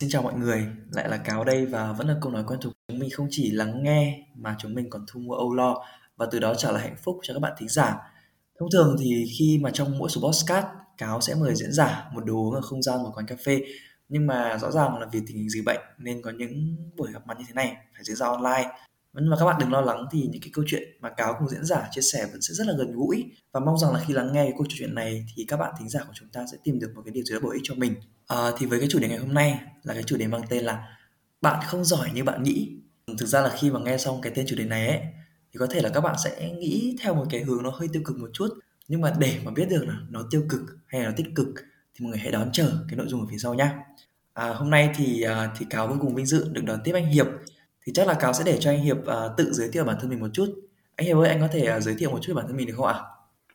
Xin chào mọi người, lại là Cáo đây và vẫn là câu nói quen thuộc chúng mình. Không chỉ lắng nghe mà chúng mình còn thu mua âu lo và từ đó trả lại hạnh phúc cho các bạn thính giả. Thông thường thì khi mà trong mỗi số podcast, Cáo sẽ mời diễn giả một đồ uống ở không gian một quán cà phê. Nhưng mà rõ ràng là vì tình hình dịch bệnh nên có những buổi gặp mặt như thế này phải diễn ra online. Nhưng mà các bạn đừng lo lắng thì những cái câu chuyện mà cáo cùng diễn giả chia sẻ vẫn sẽ rất là gần gũi. Và mong rằng là khi lắng nghe cái câu chuyện này thì các bạn thính giả của chúng ta sẽ tìm được một cái điều gì đó bổ ích cho mình à, thì với cái chủ đề ngày hôm nay là cái chủ đề mang tên là bạn không giỏi như bạn nghĩ. Thực ra là khi mà nghe xong cái tên chủ đề này ấy thì có thể là các bạn sẽ nghĩ theo một cái hướng nó hơi tiêu cực một chút. Nhưng mà để mà biết được là nó tiêu cực hay là nó tích cực thì mọi người hãy đón chờ cái nội dung ở phía sau nhá. À, hôm nay thì à, thì cáo vô cùng vinh dự được đón tiếp anh hiệp. Thì chắc là cáo sẽ để cho anh hiệp à, tự giới thiệu bản thân mình một chút. Anh hiệp ơi anh có thể à, giới thiệu một chút bản thân mình được không ạ?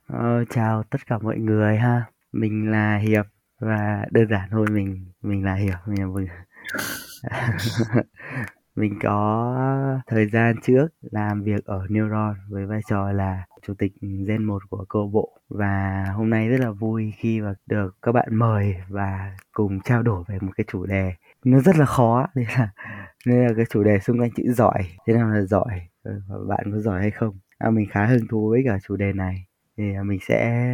Ờ, chào tất cả mọi người ha. Mình là hiệp và đơn giản thôi mình mình là hiểu mình là mừng mình có thời gian trước làm việc ở Neuron với vai trò là chủ tịch Gen 1 của câu bộ. Và hôm nay rất là vui khi mà được các bạn mời và cùng trao đổi về một cái chủ đề nó rất là khó nên là nên là cái chủ đề xung quanh chữ giỏi thế nào là giỏi? Và bạn có giỏi hay không? À, mình khá hứng thú với cả chủ đề này thì mình sẽ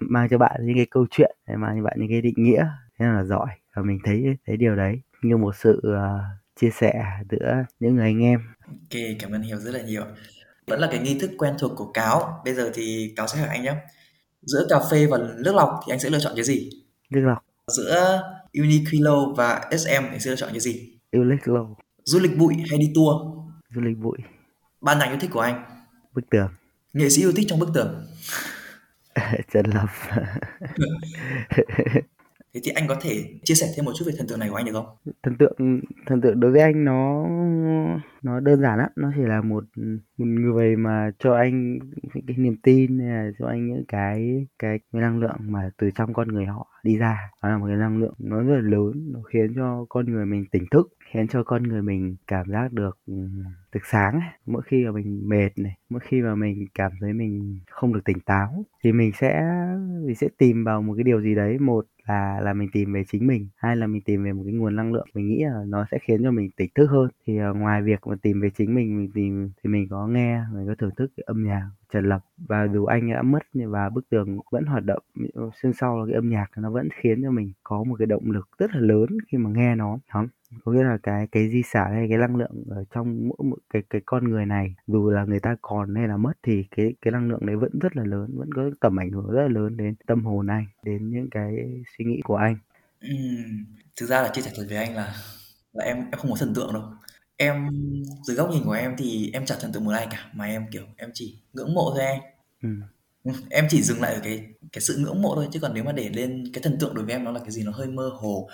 mang cho bạn những cái câu chuyện mang cho bạn những cái định nghĩa thế là giỏi và mình thấy thấy điều đấy như một sự uh, chia sẻ giữa những người anh em. Ok cảm ơn hiểu rất là nhiều. Vẫn là cái nghi thức quen thuộc của cáo. Bây giờ thì cáo sẽ hỏi anh nhé giữa cà phê và nước lọc thì anh sẽ lựa chọn cái gì? Nước lọc. Giữa Uniqlo và SM anh sẽ lựa chọn cái gì? Uniqlo. Du lịch bụi hay đi tour? Du lịch bụi. Ban nhạc yêu thích của anh. Bức tường nghệ sĩ yêu thích trong bức tường. Trần lập thế thì anh có thể chia sẻ thêm một chút về thần tượng này của anh được không? Thần tượng thần tượng đối với anh nó nó đơn giản lắm. Nó chỉ là một một người mà cho anh cái niềm tin hay là cho anh những cái cái, cái năng lượng mà từ trong con người họ đi ra. Nó là một cái năng lượng nó rất là lớn nó khiến cho con người mình tỉnh thức khiến cho con người mình cảm giác được ừ, được sáng mỗi khi mà mình mệt này, mỗi khi mà mình cảm thấy mình không được tỉnh táo thì mình sẽ mình sẽ tìm vào một cái điều gì đấy. Một là là mình tìm về chính mình, hai là mình tìm về một cái nguồn năng lượng. Mình nghĩ là nó sẽ khiến cho mình tỉnh thức hơn. Thì ờ, ngoài việc mà tìm về chính mình mình tìm thì mình có nghe, mình có thưởng thức cái âm nhạc Trần Lập và dù anh đã mất và bức tường vẫn hoạt động xuyên sau là cái âm nhạc nó vẫn khiến cho mình có một cái động lực rất là lớn khi mà nghe nó đó có nghĩa là cái cái di sản hay cái năng lượng ở trong mỗi một cái cái con người này dù là người ta còn hay là mất thì cái cái năng lượng đấy vẫn rất là lớn vẫn có tầm ảnh hưởng rất là lớn đến tâm hồn anh đến những cái suy nghĩ của anh. Ừ, thực ra là chia sẻ thật với anh là là em em không có thần tượng đâu em dưới góc nhìn của em thì em chả thần tượng một ai cả mà em kiểu em chỉ ngưỡng mộ thôi anh ừ. ừ. em chỉ dừng lại ở cái cái sự ngưỡng mộ thôi chứ còn nếu mà để lên cái thần tượng đối với em nó là cái gì nó hơi mơ hồ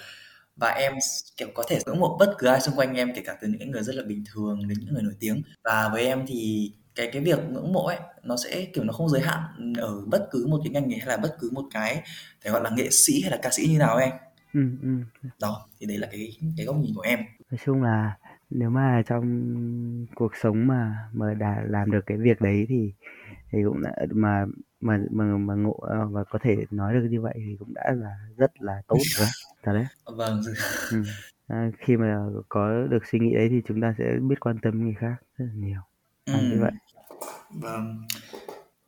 và em kiểu có thể ngưỡng mộ bất cứ ai xung quanh em kể cả từ những người rất là bình thường đến những người nổi tiếng và với em thì cái cái việc ngưỡng mộ ấy nó sẽ kiểu nó không giới hạn ở bất cứ một cái ngành nghề hay là bất cứ một cái phải gọi là nghệ sĩ hay là ca sĩ như nào anh ừ, ừ. đó thì đấy là cái cái góc nhìn của em nói chung là nếu mà trong cuộc sống mà mà đã làm được cái việc đấy thì thì cũng đã mà mà mà mà ngộ ờ, và có thể nói được như vậy thì cũng đã là rất là tốt rồi thật đấy. Vâng. Ừ. à, khi mà có được suy nghĩ đấy thì chúng ta sẽ biết quan tâm người khác rất là nhiều. À, ừ. như vậy. Vâng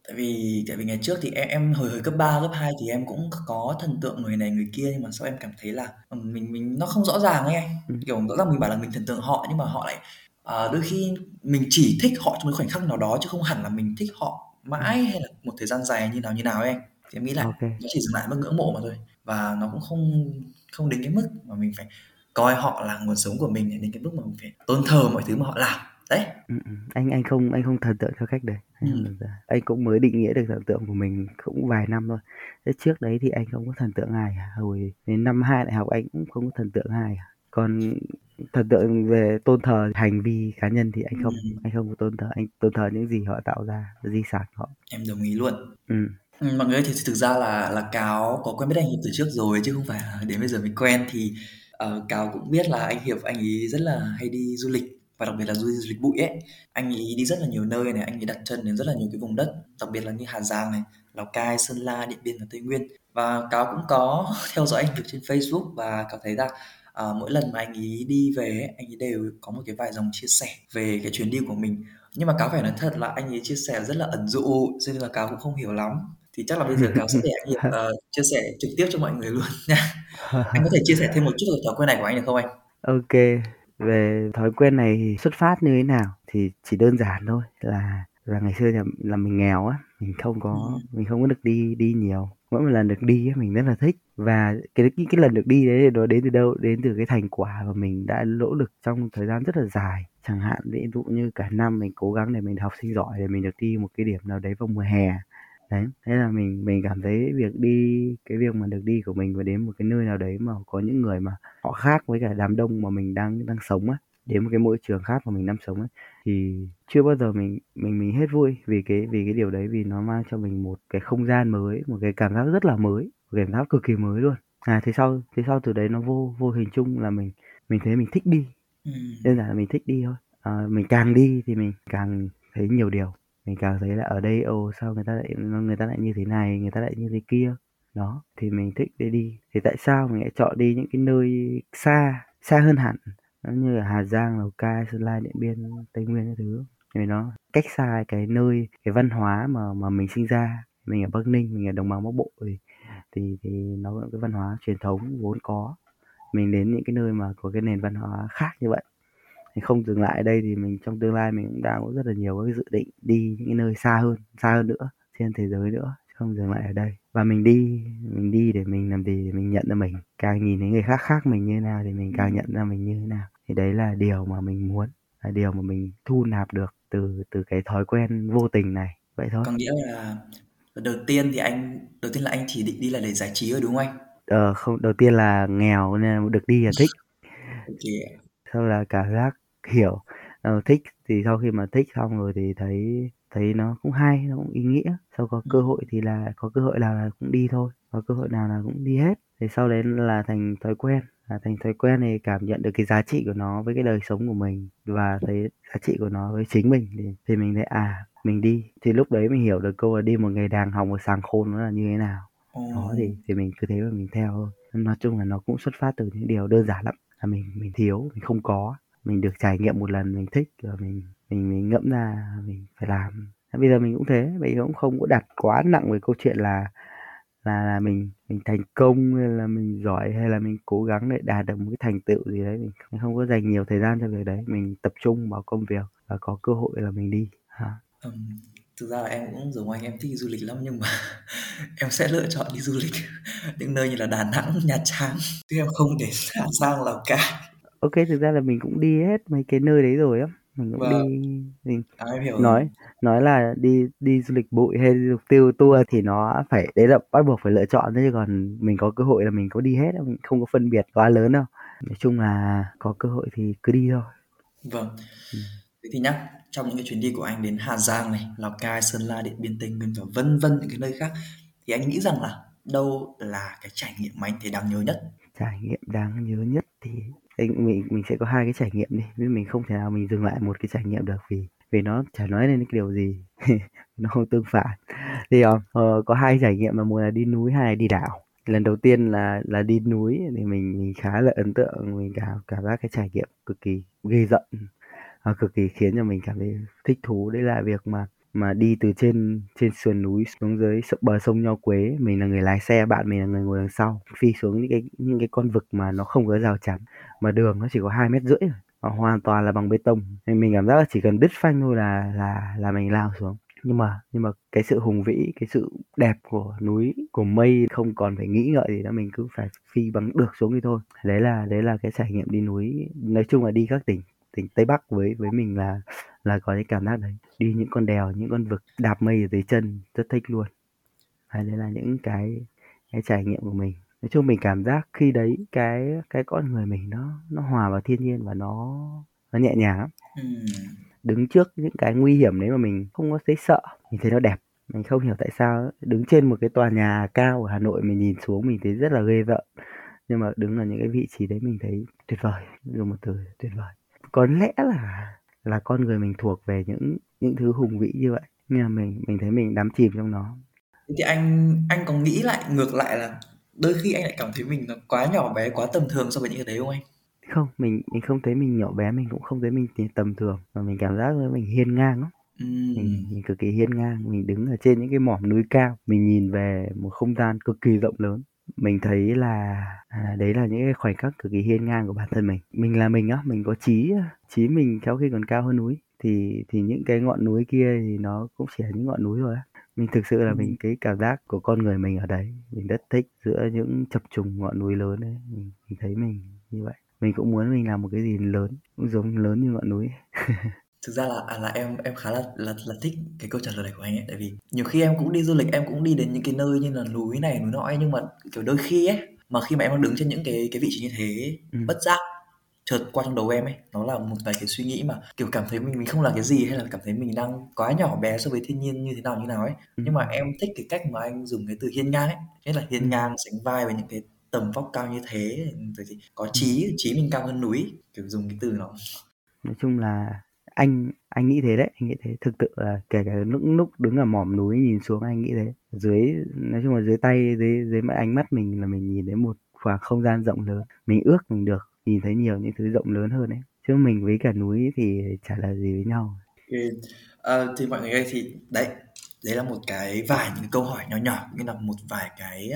tại vì tại vì ngày trước thì em em hồi hồi cấp 3, cấp 2 thì em cũng có thần tượng người này người kia nhưng mà sau em cảm thấy là mình mình nó không rõ ràng ấy anh ừ. kiểu rõ ràng mình bảo là mình thần tượng họ nhưng mà họ lại à, đôi khi mình chỉ thích họ trong cái khoảnh khắc nào đó chứ không hẳn là mình thích họ mãi hay là một thời gian dài như nào như nào ấy anh thì em nghĩ là okay. nó chỉ dừng lại mức ngưỡng mộ mà thôi và nó cũng không không đến cái mức mà mình phải coi họ là nguồn sống của mình đến cái mức mà mình phải tôn thờ mọi thứ mà họ làm đấy. Ừ, ừ. anh anh không anh không thần tượng theo cách đấy. Anh, ừ. anh cũng mới định nghĩa được thần tượng của mình cũng vài năm thôi. Thế trước đấy thì anh không có thần tượng ai hồi đến năm hai đại học anh cũng không có thần tượng ai còn thần tượng về tôn thờ hành vi cá nhân thì anh không ừ. anh không có tôn thờ. Anh tôn thờ những gì họ tạo ra di sản họ. Em đồng ý luôn. Ừ. ừ mọi người thì thực ra là là cáo có quen biết anh hiệp từ trước rồi chứ không phải đến bây giờ mới quen. Thì uh, cáo cũng biết là anh hiệp anh ấy rất là hay đi du lịch và đặc biệt là du, lịch bụi ấy anh ấy đi rất là nhiều nơi này anh ấy đặt chân đến rất là nhiều cái vùng đất đặc biệt là như hà giang này lào cai sơn la điện biên và tây nguyên. Và cáo cũng có theo dõi anh hiệp trên facebook và cảm thấy là à, mỗi lần mà anh ấy đi về ấy, anh ấy đều có một cái vài dòng chia sẻ về cái chuyến đi của mình. Nhưng mà cáo phải nói thật là anh ấy chia sẻ rất là ẩn dụ cho nên là cáo cũng không hiểu lắm. Thì chắc là bây giờ cáo sẽ để anh ấy, uh, chia sẻ trực tiếp cho mọi người luôn nha. Anh có thể chia sẻ thêm một chút về thói quen này của anh được không anh? Ok về thói quen này thì xuất phát như thế nào? Thì chỉ đơn giản thôi là là ngày xưa là, là mình nghèo á mình không có ừ. mình không có được đi đi nhiều. Mỗi một lần được đi á mình rất là thích. Và cái cái, cái lần được đi đấy nó đến từ đâu? Đến từ cái thành quả mà mình đã nỗ lực trong thời gian rất là dài. Chẳng hạn ví dụ như cả năm mình cố gắng để mình học sinh giỏi để mình được đi một cái điểm nào đấy vào mùa hè đấy thế là mình mình cảm thấy việc đi cái việc mà được đi của mình và đến một cái nơi nào đấy mà có những người mà họ khác với cả đám đông mà mình đang đang sống á đến một cái môi trường khác mà mình đang sống ấy thì chưa bao giờ mình mình mình hết vui vì cái vì cái điều đấy vì nó mang cho mình một cái không gian mới một cái cảm giác rất là mới một cảm giác cực kỳ mới luôn. À thế sau thế sau từ đấy nó vô vô hình chung là mình mình thấy mình thích đi. Ừ. đơn giản là mình thích đi thôi. À, mình càng đi thì mình càng thấy nhiều điều mình càng thấy là ở đây ồ sao người ta lại người ta lại như thế này người ta lại như thế kia. Đó thì mình thích để đi. Thì tại sao mình lại chọn đi những cái nơi xa xa hơn hẳn? Như là Hà Giang, Lào Cai, Sơn La, Điện Biên, Tây Nguyên cái thứ. Vì nó cách xa cái nơi cái văn hóa mà mà mình sinh ra. Mình ở Bắc Ninh mình ở đồng bằng Bắc Bộ thì thì thì nó có cái văn hóa truyền thống vốn có. Mình đến những cái nơi mà có cái nền văn hóa khác như vậy thì không dừng lại ở đây thì mình trong tương lai mình cũng đang có rất là nhiều cái dự định đi những cái nơi xa hơn xa hơn nữa trên thế giới nữa không dừng lại ở đây. Và mình đi mình đi để mình làm gì để mình nhận ra mình càng nhìn thấy người khác khác mình như thế nào thì mình càng nhận ra mình như thế nào. Thì đấy là điều mà mình muốn là điều mà mình thu nạp được từ từ cái thói quen vô tình này. Vậy thôi. Có nghĩa là đầu tiên thì anh đầu tiên là anh chỉ định đi là để giải trí rồi đúng không anh? Ờ không đầu tiên là nghèo nên được đi là thích. Okay. sau là cảm giác hiểu. Uh, thích thì sau khi mà thích xong rồi thì thấy thấy nó cũng hay nó cũng ý nghĩa. Sau có cơ hội thì là có cơ hội nào là cũng đi thôi có cơ hội nào là cũng đi hết. Thì sau đấy là thành thói quen. Là thành thói quen thì cảm nhận được cái giá trị của nó với cái đời sống của mình và thấy giá trị của nó với chính mình thì, thì mình thấy à mình đi. Thì lúc đấy mình hiểu được câu là đi một ngày đàng hòng một sàng khôn nó là như thế nào. Đó thì thì mình cứ thế mà mình theo thôi. Nói chung là nó cũng xuất phát từ những điều đơn giản lắm. Là mình mình thiếu mình không có mình được trải nghiệm một lần mình thích rồi mình mình mình ngẫm ra mình phải làm. Bây giờ mình cũng thế mình cũng không có đặt quá nặng về câu chuyện là là, là mình mình thành công hay là mình giỏi hay là mình cố gắng để đạt được một cái thành tựu gì đấy. Mình không có dành nhiều thời gian cho việc đấy mình tập trung vào công việc và có cơ hội là mình đi. Ha. Um, thực ra là em cũng giống anh em thích du lịch lắm nhưng mà em sẽ lựa chọn đi du lịch. Những nơi như là Đà Nẵng, Nha Trang. Chứ em không để sang Lào Cai ok thực ra là mình cũng đi hết mấy cái nơi đấy rồi á mình cũng vâng. đi mình à, em hiểu nói rồi. nói là đi đi du lịch bụi hay du lịch tiêu tour thì nó phải đấy là bắt buộc phải lựa chọn chứ còn mình có cơ hội là mình có đi hết mình không có phân biệt quá lớn đâu nói chung là có cơ hội thì cứ đi thôi vâng ừ. thế thì nhá trong những cái chuyến đi của anh đến Hà Giang này Lào Cai Sơn La Điện Biên Tây Nguyên và vân vân những cái nơi khác thì anh nghĩ rằng là đâu là cái trải nghiệm mà anh thấy đáng nhớ nhất trải nghiệm đáng nhớ nhất thì mình mình sẽ có hai cái trải nghiệm đi. Vì mình không thể nào mình dừng lại một cái trải nghiệm được vì vì nó chả nói lên cái điều gì. Nó không tương phản. Thì uh, có hai trải nghiệm mà một là đi núi hai là đi đảo. Lần đầu tiên là là đi núi thì mình mình khá là ấn tượng. Mình cảm cảm giác cái trải nghiệm cực kỳ ghê giận và ờ, cực kỳ khiến cho mình cảm thấy thích thú. Đấy là việc mà mà đi từ trên trên sườn núi xuống dưới bờ sông Nho Quế, mình là người lái xe, bạn mình là người ngồi đằng sau, phi xuống những cái những cái con vực mà nó không có rào chắn, mà đường nó chỉ có hai mét rưỡi rồi hoàn toàn là bằng bê tông. Nên mình cảm giác là chỉ cần đứt phanh thôi là là là mình lao xuống. Nhưng mà nhưng mà cái sự hùng vĩ, cái sự đẹp của núi, của mây không còn phải nghĩ ngợi gì nữa, mình cứ phải phi bằng, được xuống đi thôi. Đấy là đấy là cái trải nghiệm đi núi, nói chung là đi các tỉnh tỉnh tây bắc với với mình là là có cái cảm giác đấy. Đi những con đèo những con vực đạp mây ở dưới chân rất thích luôn. Hay đấy là những cái cái trải nghiệm của mình. Nói chung mình cảm giác khi đấy cái cái con người mình nó nó hòa vào thiên nhiên và nó nó nhẹ nhàng lắm. Đứng trước những cái nguy hiểm đấy mà mình không có thấy sợ mình thấy nó đẹp. Mình không hiểu tại sao đứng trên một cái tòa nhà cao ở Hà Nội mình nhìn xuống mình thấy rất là ghê rợn. Nhưng mà đứng ở những cái vị trí đấy mình thấy tuyệt vời dùng một từ tuyệt vời có lẽ là là con người mình thuộc về những những thứ hùng vĩ như vậy nhưng mà mình mình thấy mình đắm chìm trong nó thì anh anh có nghĩ lại ngược lại là đôi khi anh lại cảm thấy mình nó quá nhỏ bé quá tầm thường so với những cái đấy không anh không, mình mình không thấy mình nhỏ bé, mình cũng không thấy mình tầm thường, mà mình cảm giác mình hiên ngang lắm. Mình Ừm. mình cực kỳ hiên ngang, mình đứng ở trên những cái mỏm núi cao, mình nhìn về một không gian cực kỳ rộng lớn. Mình thấy là à, đấy là những cái khoảnh khắc cực kỳ hiên ngang của bản thân mình. Mình là mình á, mình có trí trí mình sau khi còn cao hơn núi thì thì những cái ngọn núi kia thì nó cũng chỉ là những ngọn núi thôi á. Mình thực sự là mình cái cảm giác của con người mình ở đấy, mình rất thích giữa những chập trùng ngọn núi lớn ấy, mình mình thấy mình như vậy. Mình cũng muốn mình làm một cái gì lớn, cũng giống lớn như ngọn núi. Thực ra là à, là em em khá là là là thích cái câu trả lời này của anh ấy, tại vì nhiều khi em cũng đi du lịch, em cũng đi đến những cái nơi như là núi này, núi nọ ấy, nhưng mà, kiểu, đôi khi ấy, mà khi mà em đang đứng trên những cái cái vị trí như thế, Ừm. bất giác chợt qua trong đầu em ấy, nó là một vài cái suy nghĩ mà, kiểu, cảm thấy mình mình không là cái gì, hay là cảm thấy mình đang quá nhỏ bé so với thiên nhiên như thế nào, như nào ấy. Nhưng mà em thích cái cách mà anh dùng cái từ hiên ngang ấy, nghĩa là hiên Ừm. ngang sánh vai với những cái tầm vóc cao như thế, rồi thì có Ừm. chí, chí mình cao hơn núi, kiểu, dùng cái từ nó Nói chung là anh anh nghĩ thế đấy, anh nghĩ thế. Thực sự là kể cả lúc lúc đứng ở mỏm núi nhìn xuống anh nghĩ thế. Dưới nói chung là dưới tay, dưới dưới ánh mắt mình là mình nhìn thấy một khoảng không gian rộng lớn. Mình ước mình được nhìn thấy nhiều những thứ rộng lớn hơn đấy Chứ mình với cả núi thì chả là gì với nhau. Ừm, à, thì mọi người ơi, thì đấy, đấy là một cái vài những câu hỏi nhỏ nhỏ, cũng như là một vài cái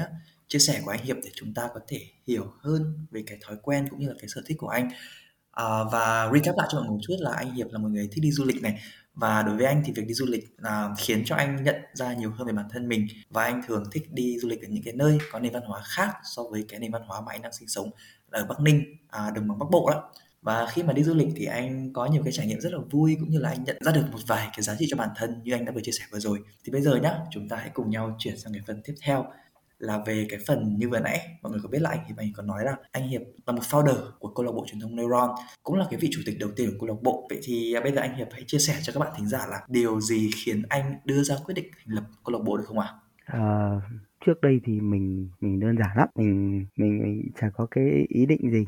chia sẻ của anh Hiệp để chúng ta có thể hiểu hơn về cái thói quen cũng như là cái sở thích của anh. Ờ, và recap lại cho mọi người một chút là anh Hiệp là một người thích đi du lịch này, và đối với anh thì việc đi du lịch là khiến cho anh nhận ra nhiều hơn về bản thân mình, và anh thường thích đi du lịch ở những cái nơi có nền văn hóa khác so với cái nền văn hóa mà anh đang sinh sống ở Bắc Ninh, à, đồng bằng Bắc Bộ đó. Và khi mà đi du lịch thì anh có nhiều cái trải nghiệm rất là vui, cũng như là anh nhận ra được một vài cái giá trị cho bản thân như anh đã vừa chia sẻ vừa rồi. Thì bây giờ nhá, chúng ta hãy cùng nhau chuyển sang cái phần tiếp theo là về cái phần như vừa nãy mọi người có biết là anh Hiệp anh có nói là anh Hiệp là một founder của câu lạc bộ truyền thông Neuron, cũng là cái vị chủ tịch đầu tiên của câu lạc bộ. Vậy thì à, bây giờ anh Hiệp hãy chia sẻ cho các bạn thính giả là điều gì khiến anh đưa ra quyết định thành lập câu lạc bộ được không ạ? Ờ, trước đây thì mình mình đơn giản lắm, mình mình mình chả có cái ý định gì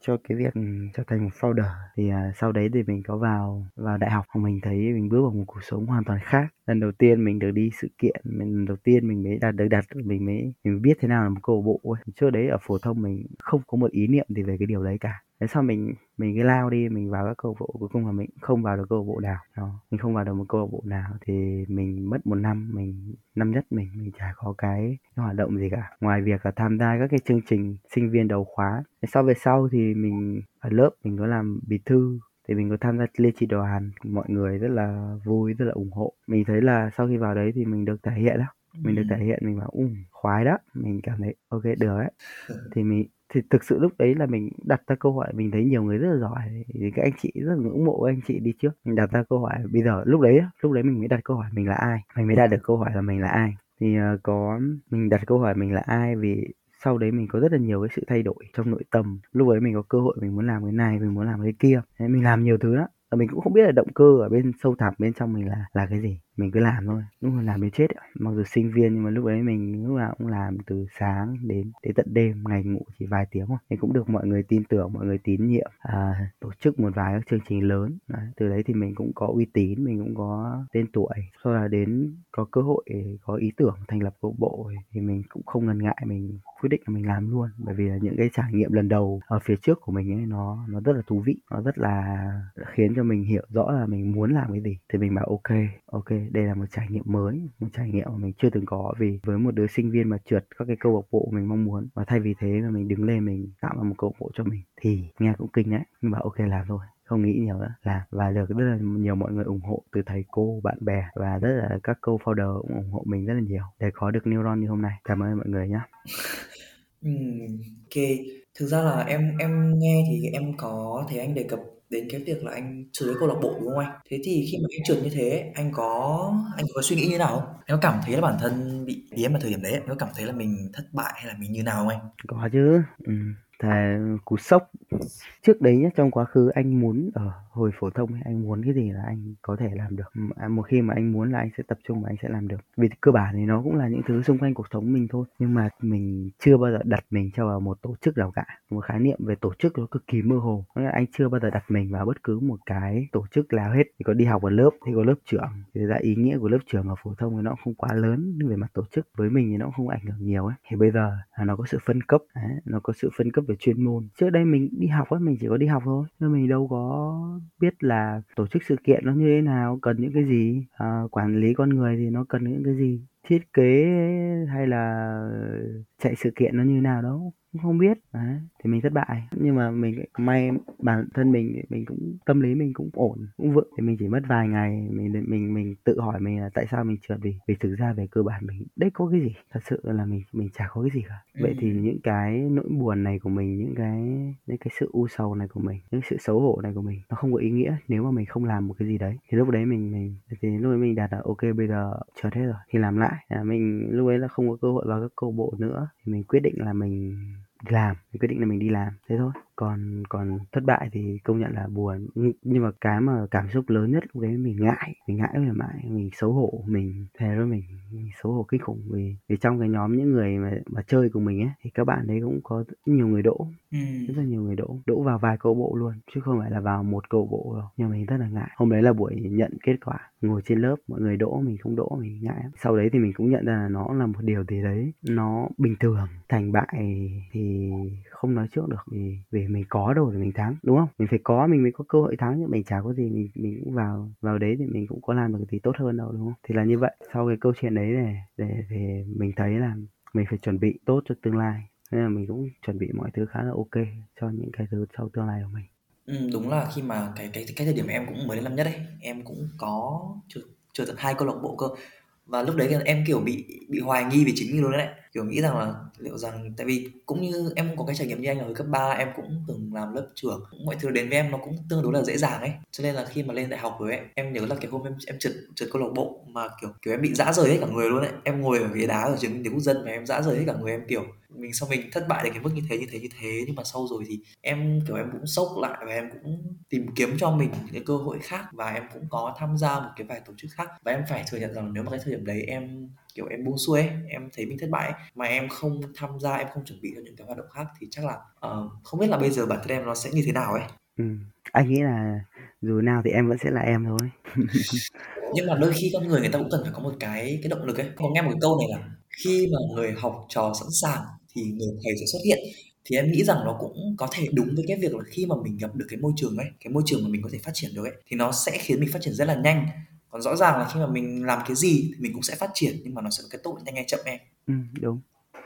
cho cái việc trở thành một founder. Thì, à, sau đấy thì mình có vào vào đại học, mình thấy mình bước vào một cuộc sống hoàn toàn khác. Lần đầu tiên mình được đi sự kiện, lần đầu tiên mình mới đạt được đặt mình mới mình biết thế nào là một câu lạc bộ ấy. Trước đấy ở phổ thông mình không có một ý niệm gì về cái điều đấy cả. Thế sau mình mình cứ lao đi, mình vào các câu lạc bộ, cuối cùng là mình không vào được câu lạc bộ nào. Đó, mình không vào được một câu lạc bộ nào thì mình mất một năm, mình năm nhất mình mình chả có cái cái hoạt động gì cả, ngoài việc là tham gia các cái chương trình sinh viên đầu khóa. Thế sau về sau thì mình ở lớp mình có làm bí thư, thì mình có tham gia liên tri đoàn, mọi người rất là vui, rất là ủng hộ. Mình thấy là sau khi vào đấy thì mình được thể hiện á, mình được thể Ừm. hiện, mình bảo: "Ừm, khoái đó." Mình cảm thấy kê, được đấy. Thì mình thì thực sự lúc đấy là mình đặt ra câu hỏi, mình thấy nhiều người rất là giỏi, thì các anh chị rất là ngưỡng mộ các anh chị đi trước. Mình đặt ra câu hỏi bây giờ lúc đấy lúc đấy mình mới đặt câu hỏi mình là ai, mình mới đặt được câu hỏi là mình là ai. Thì, ờ, có mình đặt câu hỏi mình là ai vì sau đấy mình có rất là nhiều cái sự thay đổi trong nội tâm. Lúc ấy mình có cơ hội mình muốn làm cái này, mình muốn làm cái kia, thế mình làm nhiều thứ đó, Và mình cũng không biết là động cơ ở bên sâu thẳm bên trong mình là là cái gì, mình cứ làm thôi, lúc làm đến chết ấy. Mặc dù sinh viên nhưng mà lúc ấy mình lúc nào cũng làm từ sáng đến đến tận đêm, ngày ngủ chỉ vài tiếng thôi. Thì cũng được mọi người tin tưởng, mọi người tín nhiệm, à, tổ chức một vài các chương trình lớn. Đấy, từ đấy thì mình cũng có uy tín, mình cũng có tên tuổi. Sau là đến có cơ hội, có ý tưởng thành lập câu bộ thì mình cũng không ngần ngại, mình quyết định là mình làm luôn. Bởi vì là những cái trải nghiệm lần đầu ở phía trước của mình ấy nó nó rất là thú vị, nó rất là khiến cho mình hiểu rõ là mình muốn làm cái gì. Thì mình bảo: ok, ok đây là một trải nghiệm mới, một trải nghiệm mà mình chưa từng có." Vì với một đứa sinh viên mà trượt các cái câu lạc bộ mình mong muốn, và thay vì thế mà mình đứng lên mình tạo ra một câu lạc bộ cho mình thì nghe cũng kinh đấy. Nhưng mà ok làm thôi, không nghĩ nhiều nữa, làm và được rất là nhiều mọi người ủng hộ từ thầy cô, bạn bè và rất là các câu founder cũng ủng hộ mình rất là nhiều để có được Neuron như hôm nay. Cảm ơn mọi người nhé ok. Thực ra là em em nghe thì em có thấy anh đề cập đến cái việc là anh trượt với câu lạc bộ, đúng không anh? Thế thì khi mà anh trượt như thế, anh có anh có suy nghĩ như nào không? Anh có cảm thấy là bản thân bị bí vào thời điểm đấy, anh có cảm thấy là mình thất bại hay là mình như nào không anh? Có chứ, Ừ. thề cú sốc. Trước đấy nhá, trong quá khứ anh muốn ở hồi phổ thông ấy, anh muốn cái gì là anh có thể làm được. À, một khi mà anh muốn là anh sẽ tập trung và anh sẽ làm được. Vì cơ bản thì nó cũng là những thứ xung quanh cuộc sống mình thôi. Nhưng mà mình chưa bao giờ đặt mình cho vào một tổ chức nào cả. Một khái niệm về tổ chức nó cực kỳ mơ hồ. Nghĩa là anh chưa bao giờ đặt mình vào bất cứ một cái tổ chức nào hết. Thì có đi học ở lớp thì có lớp trưởng. Thì ra ý nghĩa của lớp trưởng ở phổ thông thì nó không quá lớn. Về mặt tổ chức với mình thì nó không ảnh hưởng nhiều ấy. Thì bây giờ là nó có sự phân cấp. Đấy, nó có sự phân cấp về chuyên môn. Trước đây mình đi học ấy mình chỉ có đi học thôi. Nhưng mình đâu có biết là tổ chức sự kiện nó như thế nào cần những cái gì à, quản lý con người thì nó cần những cái gì? Thiết kế hay là chạy sự kiện nó như nào đâu cũng không biết. Đấy thì mình thất bại. Nhưng mà mình may bản thân mình mình cũng tâm lý mình cũng ổn cũng vững. Thì mình chỉ mất vài ngày mình mình mình tự hỏi mình là tại sao mình trượt vì vì thực ra về cơ bản mình đấy có cái gì? Thật sự là mình mình chả có cái gì cả. Vậy ừ. thì những cái nỗi buồn này của mình những cái những cái sự u sầu này của mình những sự xấu hổ này của mình nó không có ý nghĩa nếu mà mình không làm một cái gì đấy. Thì lúc đấy mình mình thì lúc đấy mình đạt là ok bây giờ trượt hết rồi thì làm lại là mình, lúc ấy là không có cơ hội vào các câu bộ nữa. Thì mình quyết định là mình làm mình quyết định là mình đi làm thế thôi. Còn còn thất bại thì công nhận là buồn. Nhưng mà cái mà cảm xúc lớn nhất lúc đấy mình ngại mình ngại là mãi mình xấu hổ mình thề với mình, mình xấu hổ kinh khủng. Vì vì trong cái nhóm những người mà mà chơi cùng mình ấy thì các bạn đấy cũng có nhiều người đỗ ừ. rất là nhiều người đỗ đỗ vào vài câu bộ luôn chứ không phải là vào một câu bộ đâu. Nhưng mình rất là ngại. Hôm đấy là buổi nhận kết quả ngồi trên lớp mọi người đỗ mình không đỗ mình ngại sau đấy thì mình cũng nhận ra là nó là một điều gì đấy nó bình thường thành bại thì không nói trước được vì vì mình có đâu để mình thắng đúng không? Mình phải có mình mới có cơ hội thắng chứ. Mình chả có gì mình mình cũng vào vào đấy thì mình cũng có làm được gì tốt hơn đâu đúng không? Thì là như vậy. Sau cái câu chuyện đấy để để thì mình thấy là mình phải chuẩn bị tốt cho tương lai. Nên là mình cũng chuẩn bị mọi thứ khá là ok cho những cái thứ sau tương lai của mình. Ừ, đúng là khi mà cái cái cái thời điểm em cũng mới đến năm nhất đấy em cũng có chưa chưa tận hai câu lạc bộ cơ. Và lúc đấy em kiểu bị bị hoài nghi về chính mình luôn đấy kiểu nghĩ rằng là liệu rằng, tại vì cũng như em có cái trải nghiệm như anh là hồi cấp 3 em cũng từng làm lớp trưởng, mọi thứ đến với em nó cũng tương đối là dễ dàng ấy. Cho nên là khi mà lên đại học rồi ấy, em nhớ là cái hôm em em trượt trượt câu lạc bộ mà, kiểu kiểu em bị dã rời hết cả người luôn ấy. Em ngồi ở ghế đá ở trường tiếng quốc dân mà em dã rời hết cả người em, kiểu, mình sau mình thất bại đến cái mức như thế như thế như thế. Nhưng mà sau rồi thì em, kiểu, em cũng sốc lại và em cũng tìm kiếm cho mình những cái cơ hội khác và em cũng có tham gia một cái vài tổ chức khác. Và em phải thừa nhận rằng nếu mà cái thời điểm đấy em kiểu em buông xuôi ấy, em thấy mình thất bại ấy, mà em không tham gia em không chuẩn bị cho những cái hoạt động khác thì chắc là uh, không biết là bây giờ bản thân em nó sẽ như thế nào ấy. Ừ. anh nghĩ là dù nào thì em vẫn sẽ là em thôi. Nhưng mà đôi khi con người người ta cũng cần phải có một cái cái động lực ấy. Có nghe một cái câu này là khi mà người học trò sẵn sàng thì người thầy sẽ xuất hiện. Thì em nghĩ rằng nó cũng có thể đúng với cái việc là khi mà mình gặp được cái môi trường ấy cái môi trường mà mình có thể phát triển được ấy thì nó sẽ khiến mình phát triển rất là nhanh còn rõ ràng là khi mà mình làm cái gì thì mình cũng sẽ phát triển nhưng mà nó sẽ có cái tốc độ nhanh hay chậm em. Ừ, đúng.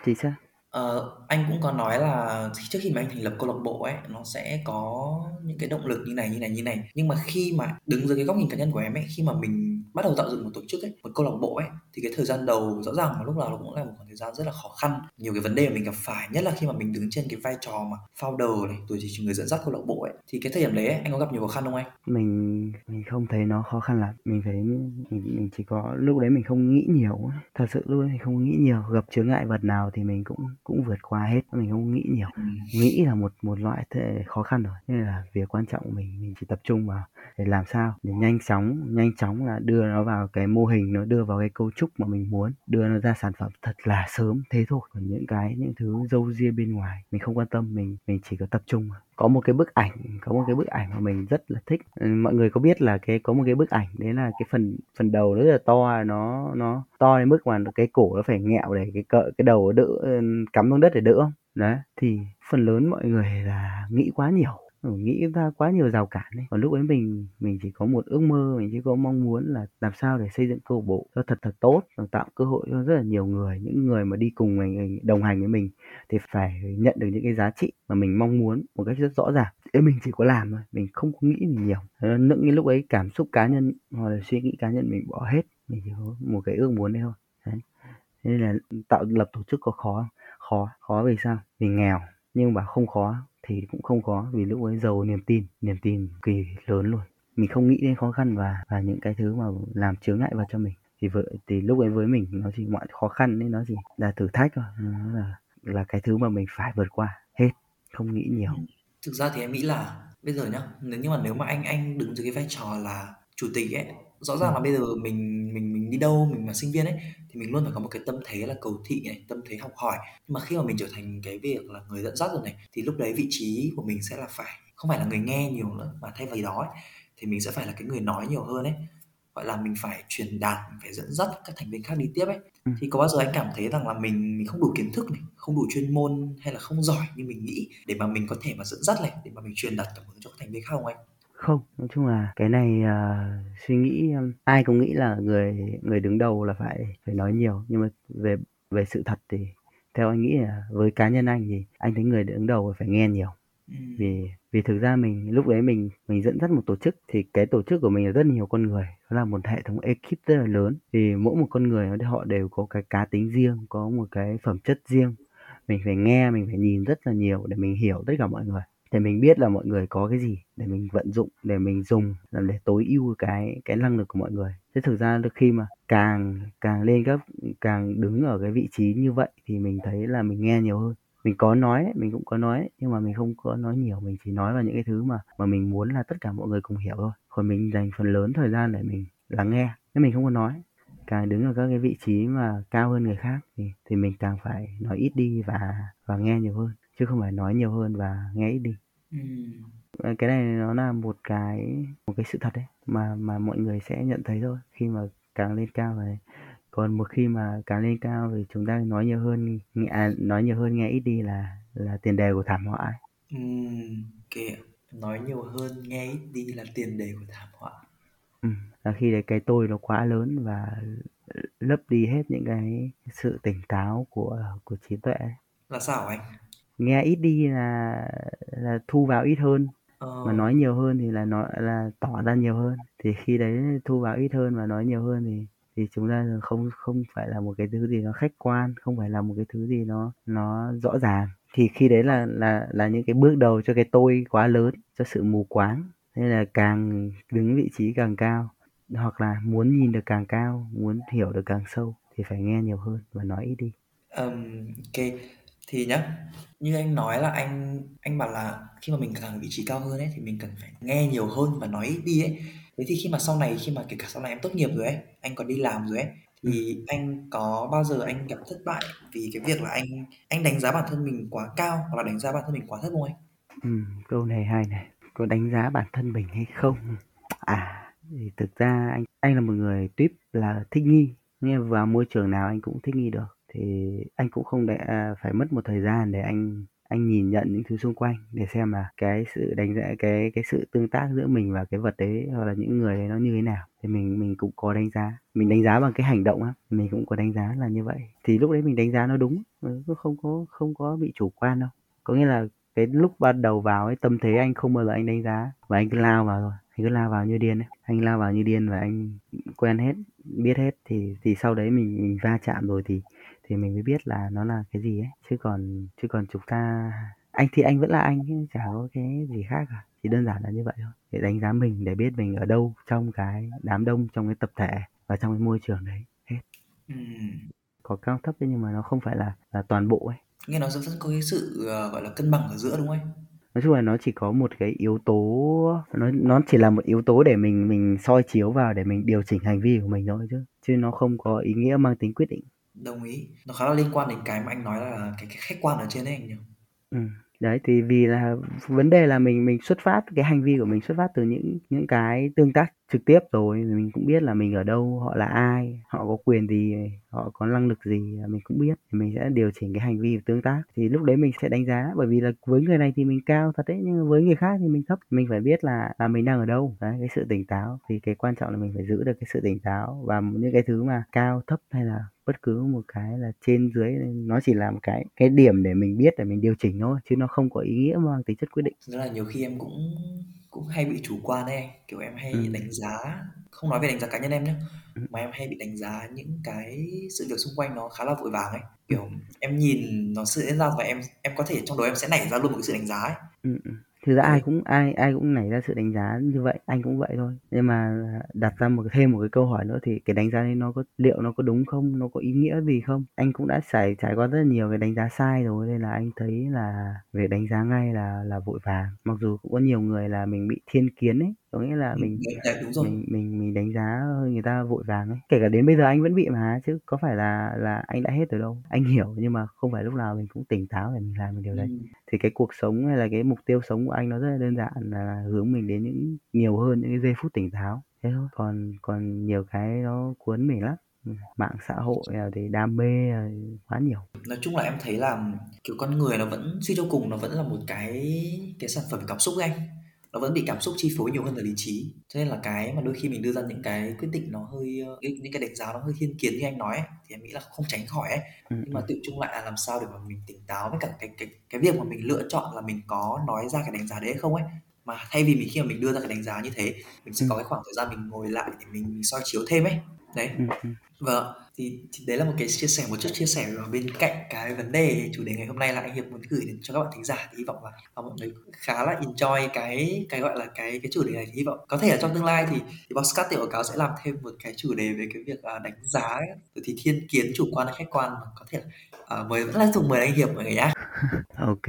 Chính xác. Ờ, anh cũng có nói là trước khi mà anh thành lập câu lạc bộ ấy nó sẽ có những cái động lực như này như này như này. Nhưng mà khi mà đứng dưới cái góc nhìn cá nhân của em ấy khi mà mình bắt đầu tạo dựng một tổ chức ấy một câu lạc bộ ấy thì cái thời gian đầu rõ ràng là lúc nào nó cũng là một khoảng thời gian rất là khó khăn. Nhiều cái vấn đề mà mình gặp phải nhất là khi mà mình đứng trên cái vai trò mà founder này rồi thì người dẫn dắt câu lạc bộ ấy thì cái thời điểm đấy ấy, anh có gặp nhiều khó khăn không anh? Mình mình không thấy nó khó khăn lắm. Mình thấy mình, mình chỉ có lúc đấy mình không nghĩ nhiều thật sự lúc đấy mình không nghĩ nhiều gặp chướng ngại vật nào thì mình cũng cũng vượt qua hết. Mình không nghĩ nhiều. Ừ. nghĩ là một một loại thể khó khăn rồi. Nên là việc quan trọng của mình mình chỉ tập trung vào để làm sao để nhanh chóng nhanh chóng là đưa nó vào cái mô hình nó đưa vào cái cấu trúc mà mình muốn đưa nó ra sản phẩm thật là sớm thế thôi. Còn những cái những thứ dâu ria bên ngoài mình không quan tâm. Mình mình chỉ có tập trung có một cái bức ảnh, có một cái bức ảnh mà mình rất là thích. Ừ, mọi người có biết là cái, có một cái bức ảnh, đấy là cái phần phần đầu rất là to, nó nó to đến mức mà cái cổ nó phải nghẹo để cái cỡ, cái đầu đỡ ừ, cắm xuống đất để đỡ không? Đấy, thì phần lớn mọi người là nghĩ quá nhiều nghĩ ra quá nhiều rào cản ấy còn lúc ấy mình mình chỉ có một ước mơ, mình chỉ có mong muốn là làm sao để xây dựng câu bộ cho thật thật tốt và tạo cơ hội cho rất là nhiều người, những người mà đi cùng mình đồng hành với mình thì phải nhận được những cái giá trị mà mình mong muốn một cách rất rõ ràng. Thế mình chỉ có làm thôi, mình không có nghĩ gì nhiều. Ờ, những cái lúc ấy cảm xúc cá nhân hoặc là suy nghĩ cá nhân mình bỏ hết, mình chỉ có một cái ước muốn đấy thôi. Đấy. nên là tạo lập tổ chức có khó khó khó vì sao? Vì nghèo, nhưng mà không khó thì cũng không có vì lúc ấy giàu niềm tin niềm tin kỳ lớn luôn. Mình không nghĩ đến khó khăn và và những cái thứ mà làm chướng ngại vào cho mình. Thì vợ thì lúc ấy với mình nó chỉ mọi khó khăn nên nó chỉ là thử thách thôi nó là là cái thứ mà mình phải vượt qua hết không nghĩ nhiều. Thực ra thì em nghĩ là bây giờ nhá nếu như mà nếu mà anh anh đứng dưới cái vai trò là chủ tịch ấy rõ Ừ. ràng là bây giờ mình mình mình đi đâu mình là sinh viên ấy thì mình luôn phải có một cái tâm thế là cầu thị này tâm thế học hỏi. Nhưng mà khi mà mình trở thành cái việc là người dẫn dắt rồi này thì lúc đấy vị trí của mình sẽ là phải không phải là người nghe nhiều nữa mà thay vào đó ấy, thì mình sẽ phải là cái người nói nhiều hơn ấy. Gọi là mình phải truyền đạt mình phải dẫn dắt các thành viên khác đi tiếp ấy. Ừ. thì có bao giờ anh cảm thấy rằng là mình mình không đủ kiến thức này không đủ chuyên môn hay là không giỏi như mình nghĩ để mà mình có thể mà dẫn dắt này để mà mình truyền đạt cảm hứng cho các thành viên khác không anh Không, nói chung là cái này à, suy nghĩ um, ai cũng nghĩ là người người đứng đầu là phải phải nói nhiều. Nhưng mà về về sự thật thì theo anh nghĩ là với cá nhân anh thì anh thấy người đứng đầu phải nghe nhiều. Vì vì thực ra mình lúc đấy mình mình dẫn dắt một tổ chức thì cái tổ chức của mình là rất nhiều con người. Nó là một hệ thống ekip rất là lớn. Thì mỗi một con người họ đều có cái cá tính riêng có một cái phẩm chất riêng. Mình phải nghe mình phải nhìn rất là nhiều để mình hiểu tất cả mọi người để mình biết là mọi người có cái gì, để mình vận dụng, để mình dùng làm để tối ưu cái cái năng lực của mọi người. Thế thực ra khi mà càng càng lên cấp càng đứng ở cái vị trí như vậy thì mình thấy là mình nghe nhiều hơn. Mình có nói mình cũng có nói nhưng mà mình không có nói nhiều, mình chỉ nói vào những cái thứ mà mà mình muốn là tất cả mọi người cùng hiểu thôi. Còn mình dành phần lớn thời gian để mình lắng nghe nếu mình không có nói. Càng đứng ở các cái vị trí mà cao hơn người khác thì thì mình càng phải nói ít đi và và nghe nhiều hơn chứ không phải nói nhiều hơn và nghe ít đi Ừ. cái này nó là một cái một cái sự thật đấy mà mà mọi người sẽ nhận thấy thôi khi mà càng lên cao này còn một khi mà càng lên cao thì chúng ta nói nhiều hơn nghe, à, nói nhiều hơn nghe ít đi là là tiền đề của thảm họa. Ừ. Okay. nói nhiều hơn nghe ít đi là tiền đề của thảm họa ừ. là khi đấy cái tôi nó quá lớn và lấp đi hết những cái sự tỉnh táo của của trí tuệ là sao anh nghe ít đi là là thu vào ít hơn. Ờ. mà nói nhiều hơn thì là nói là tỏ ra nhiều hơn. Thì khi đấy thu vào ít hơn và nói nhiều hơn thì thì chúng ta không không phải là một cái thứ gì nó khách quan không phải là một cái thứ gì nó nó rõ ràng. Thì khi đấy là là là những cái bước đầu cho cái tôi quá lớn cho sự mù quáng. Nên là càng đứng vị trí càng cao hoặc là muốn nhìn được càng cao muốn hiểu được càng sâu thì phải nghe nhiều hơn và nói ít đi. Um, ok thì nhá như anh nói là anh anh bảo là khi mà mình càng vị trí cao hơn ấy thì mình cần phải nghe nhiều hơn và nói ít đi ấy. Thế thì khi mà sau này khi mà kể cả sau này em tốt nghiệp rồi ấy anh còn đi làm rồi ấy thì ừ. anh có bao giờ anh gặp thất bại vì cái việc là anh anh đánh giá bản thân mình quá cao hoặc là đánh giá bản thân mình quá thấp không anh? Ừ, câu này hay này. Có đánh giá bản thân mình hay không? À thì thực ra anh anh là một người tuyếp là thích nghi. Nhưng vào môi trường nào anh cũng thích nghi được thì anh cũng không để phải mất một thời gian để anh anh nhìn nhận những thứ xung quanh để xem là cái sự đánh giá, cái cái sự tương tác giữa mình và cái vật đấy hoặc là những người đấy nó như thế nào. Thì mình mình cũng có đánh giá, mình đánh giá bằng cái hành động á, mình cũng có đánh giá là như vậy. Thì lúc đấy mình đánh giá nó đúng ừ, không có không có bị chủ quan đâu. Có nghĩa là cái lúc ban đầu vào ấy, tâm thế anh không bao giờ anh đánh giá và anh cứ lao vào rồi, anh cứ lao vào như điên ấy. Anh lao vào như điên và anh quen hết, biết hết thì thì sau đấy mình mình va chạm rồi thì thì mình mới biết là nó là cái gì ấy. Chứ còn chứ còn chúng ta anh thì anh vẫn là anh chứ chả có cái gì khác cả. Chỉ đơn giản là như vậy thôi. Để đánh giá mình để biết mình ở đâu trong cái đám đông trong cái tập thể và trong cái môi trường đấy. Hết. Ừ. có cao thấp nhưng mà nó không phải là là toàn bộ ấy. Nghe nó rất có cái sự uh, gọi là cân bằng ở giữa đúng không anh? Nói chung là nó chỉ có một cái yếu tố nó nó chỉ là một yếu tố để mình mình soi chiếu vào để mình điều chỉnh hành vi của mình thôi chứ. Chứ nó không có ý nghĩa mang tính quyết định đồng ý nó khá là liên quan đến cái mà anh nói là cái, cái khách quan ở trên đấy anh nhỉ ừ. đấy thì vì là vấn đề là mình mình xuất phát cái hành vi của mình xuất phát từ những những cái tương tác trực tiếp rồi, mình cũng biết là mình ở đâu, họ là ai, họ có quyền gì, họ có năng lực gì mình cũng biết. Thì mình sẽ điều chỉnh cái hành vi và tương tác. Thì lúc đấy mình sẽ đánh giá, bởi vì là với người này thì mình cao thật đấy, nhưng với người khác thì mình thấp. Mình phải biết là là mình đang ở đâu. Đấy, cái sự tỉnh táo. Thì cái quan trọng là mình phải giữ được cái sự tỉnh táo và những cái thứ mà cao, thấp hay là bất cứ một cái là trên dưới, nó chỉ là một cái cái điểm để mình biết, để mình điều chỉnh thôi, chứ nó không có ý nghĩa mang tính chất quyết định. Rất là nhiều khi em cũng cũng hay bị chủ quan ấy kiểu em hay ừ. đánh giá không nói về đánh giá cá nhân em nhé ừ. mà em hay bị đánh giá những cái sự việc xung quanh nó khá là vội vàng ấy kiểu ừ. em nhìn nó sự diễn ra và em em có thể trong đó em sẽ nảy ra luôn một cái sự đánh giá ấy ừ. Thực ra ai cũng ai ai cũng nảy ra sự đánh giá như vậy anh cũng vậy thôi. Nhưng mà đặt ra một thêm một cái câu hỏi nữa thì cái đánh giá đấy nó có liệu nó có đúng không? Nó có ý nghĩa gì không? Anh cũng đã trải trải qua rất là nhiều cái đánh giá sai rồi nên là anh thấy là việc đánh giá ngay là là vội vàng. Mặc dù cũng có nhiều người là mình bị thiên kiến ấy có nghĩa là mình đấy, đấy, đúng rồi. mình mình mình đánh giá người ta vội vàng ấy. Kể cả đến bây giờ anh vẫn bị mà chứ có phải là là anh đã hết rồi đâu. Anh hiểu nhưng mà không phải lúc nào mình cũng tỉnh táo để mình làm được điều đấy. Ừ. thì cái cuộc sống hay là cái mục tiêu sống của anh nó rất là đơn giản là hướng mình đến những nhiều hơn những cái giây phút tỉnh táo. Thế thôi. Còn còn nhiều cái nó cuốn mình lắm. Mạng xã hội thì đam mê là quá nhiều. Nói chung là em thấy là kiểu con người nó vẫn suy cho cùng nó vẫn là một cái cái sản phẩm cảm xúc ấy anh nó vẫn bị cảm xúc chi phối nhiều hơn là lý trí. Cho nên là cái mà đôi khi mình đưa ra những cái quyết định nó hơi ờ, những cái đánh giá nó hơi thiên kiến như anh nói ấy, thì em nghĩ là không tránh khỏi ấy. Ừ, nhưng mà ừ, tự chung lại là làm sao để mà mình tỉnh táo với cả cái cái cái việc mà mình lựa chọn là mình có nói ra cái đánh giá đấy hay không ấy. Mà thay vì mình khi mà mình đưa ra cái đánh giá như thế mình sẽ ừ, có cái khoảng thời gian mình ngồi lại để mình, mình soi chiếu thêm ấy. Đấy. Vâng, thì, thì đấy là một cái chia sẻ một chút chia sẻ và bên cạnh cái vấn đề chủ đề ngày hôm nay là anh Hiệp muốn gửi đến cho các bạn thính giả. Thì hy vọng là, là mọi người khá là enjoy cái cái gọi là cái cái chủ đề này. Thì hy vọng có thể là trong tương lai thì thì Bosscat tiểu cáo sẽ làm thêm một cái chủ đề về cái việc à, đánh giá ấy, thì thiên kiến chủ quan hay khách quan mà có thể là à, mời vẫn là dùng mời anh Hiệp mọi người nhá. ok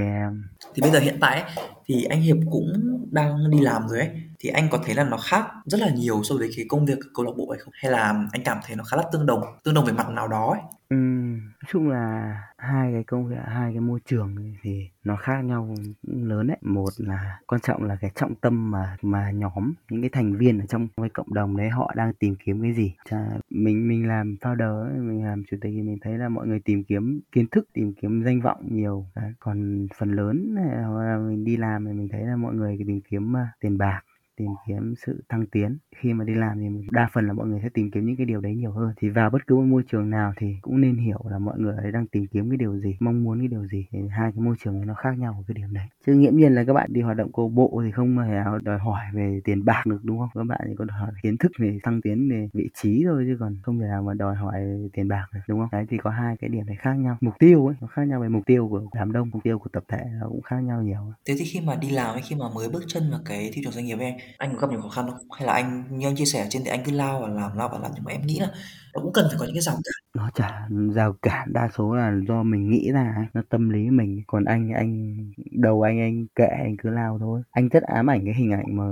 Thì bây giờ hiện tại ấy, thì anh Hiệp cũng đang đi làm rồi ấy thì anh có thấy là nó khác rất là nhiều so với cái công việc câu lạc bộ hay không hay là anh cảm thấy nó khá là tương đồng tương đồng về mặt nào đó ấy Ừ, nói chung là hai cái công việc, hai cái môi trường thì nó khác nhau lớn đấy. Một là quan trọng là cái trọng tâm mà mà nhóm những cái thành viên ở trong cái cộng đồng đấy họ đang tìm kiếm cái gì. Chà, mình mình làm founder ấy, mình làm chủ tịch thì mình thấy là mọi người tìm kiếm kiến thức, tìm kiếm danh vọng nhiều. Đấy. Còn phần lớn hoặc là mình đi làm thì mình thấy là mọi người tìm kiếm uh, tiền bạc tìm kiếm sự thăng tiến. Khi mà đi làm thì đa phần là mọi người sẽ tìm kiếm những cái điều đấy nhiều hơn. Thì vào bất cứ một môi trường nào thì cũng nên hiểu là mọi người ấy đang tìm kiếm cái điều gì, mong muốn cái điều gì. Thì hai cái môi trường này nó khác nhau ở cái điểm đấy. Chứ nghiễm nhiên là các bạn đi hoạt động câu bộ thì không hề đòi hỏi về tiền bạc được, đúng không? Các bạn chỉ có đòi hỏi kiến thức về thăng tiến, về vị trí thôi chứ còn không thể nào mà đòi hỏi tiền bạc được, đúng không? Đấy, thì có hai cái điểm này khác nhau. Mục tiêu ấy, nó khác nhau về mục tiêu của đám đông, mục tiêu của tập thể nó cũng khác nhau nhiều. Thế thì khi mà đi làm hay khi mà mới bước chân vào cái thị trường doanh nghiệp em anh, có gặp nhiều khó khăn không? Hay là anh như anh chia sẻ ở trên thì anh cứ lao và làm lao và làm nhưng mà em nghĩ là nó cũng cần phải có những cái rào cản. nó chả rào cản đa số là do mình nghĩ ra ấy, nó tâm lý mình còn anh anh đầu anh anh kệ anh cứ lao thôi anh rất ám ảnh cái hình ảnh mà,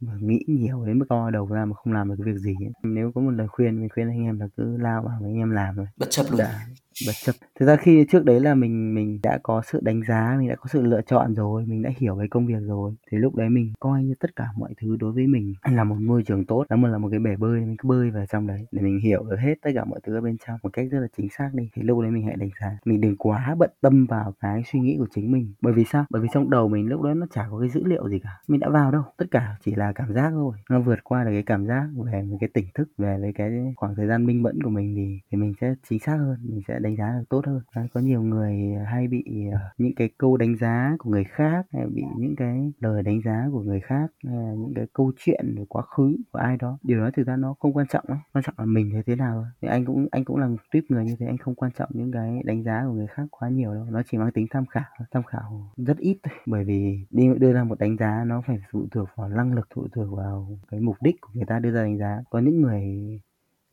mà nghĩ nhiều đến mức to đầu ra mà không làm được cái việc gì ấy. nếu có một lời khuyên mình khuyên anh em là cứ lao vào với anh em làm thôi Bất chấp luôn. đã bất chấp thực ra khi trước đấy là mình mình đã có sự đánh giá, mình đã có sự lựa chọn rồi, mình đã hiểu cái công việc rồi. Thì lúc đấy mình coi như tất cả mọi thứ đối với mình là một môi trường tốt đó mà là một cái bể bơi, mình cứ bơi vào trong đấy để mình hiểu được hết tất cả mọi thứ ở bên trong một cách rất là chính xác đi. Thì lúc đấy mình hãy đánh giá, mình đừng quá bận tâm vào cái suy nghĩ của chính mình. Bởi vì sao? Bởi vì trong đầu mình lúc đó nó chả có cái dữ liệu gì cả, mình đã vào đâu, tất cả chỉ là cảm giác thôi. Nó vượt qua được cái cảm giác về cái tỉnh thức, về với cái khoảng thời gian minh mẫn của mình thì thì mình sẽ chính xác hơn, mình sẽ đánh giá được tốt hơn. Đấy, có nhiều người hay bị ờ, những cái câu đánh giá của người khác hay bị những cái lời đánh giá của người khác hay là những cái câu chuyện về quá khứ của ai đó. Điều đó thực ra nó không quan trọng ấy. quan trọng là mình thế thế nào thì anh cũng anh cũng là một tuyếp người như thế anh không quan trọng những cái đánh giá của người khác quá nhiều đâu. Nó chỉ mang tính tham khảo tham khảo rất ít thôi. Bởi vì đi đưa ra một đánh giá nó phải phụ thuộc vào năng lực phụ thuộc vào cái mục đích của người ta đưa ra đánh giá. Có những người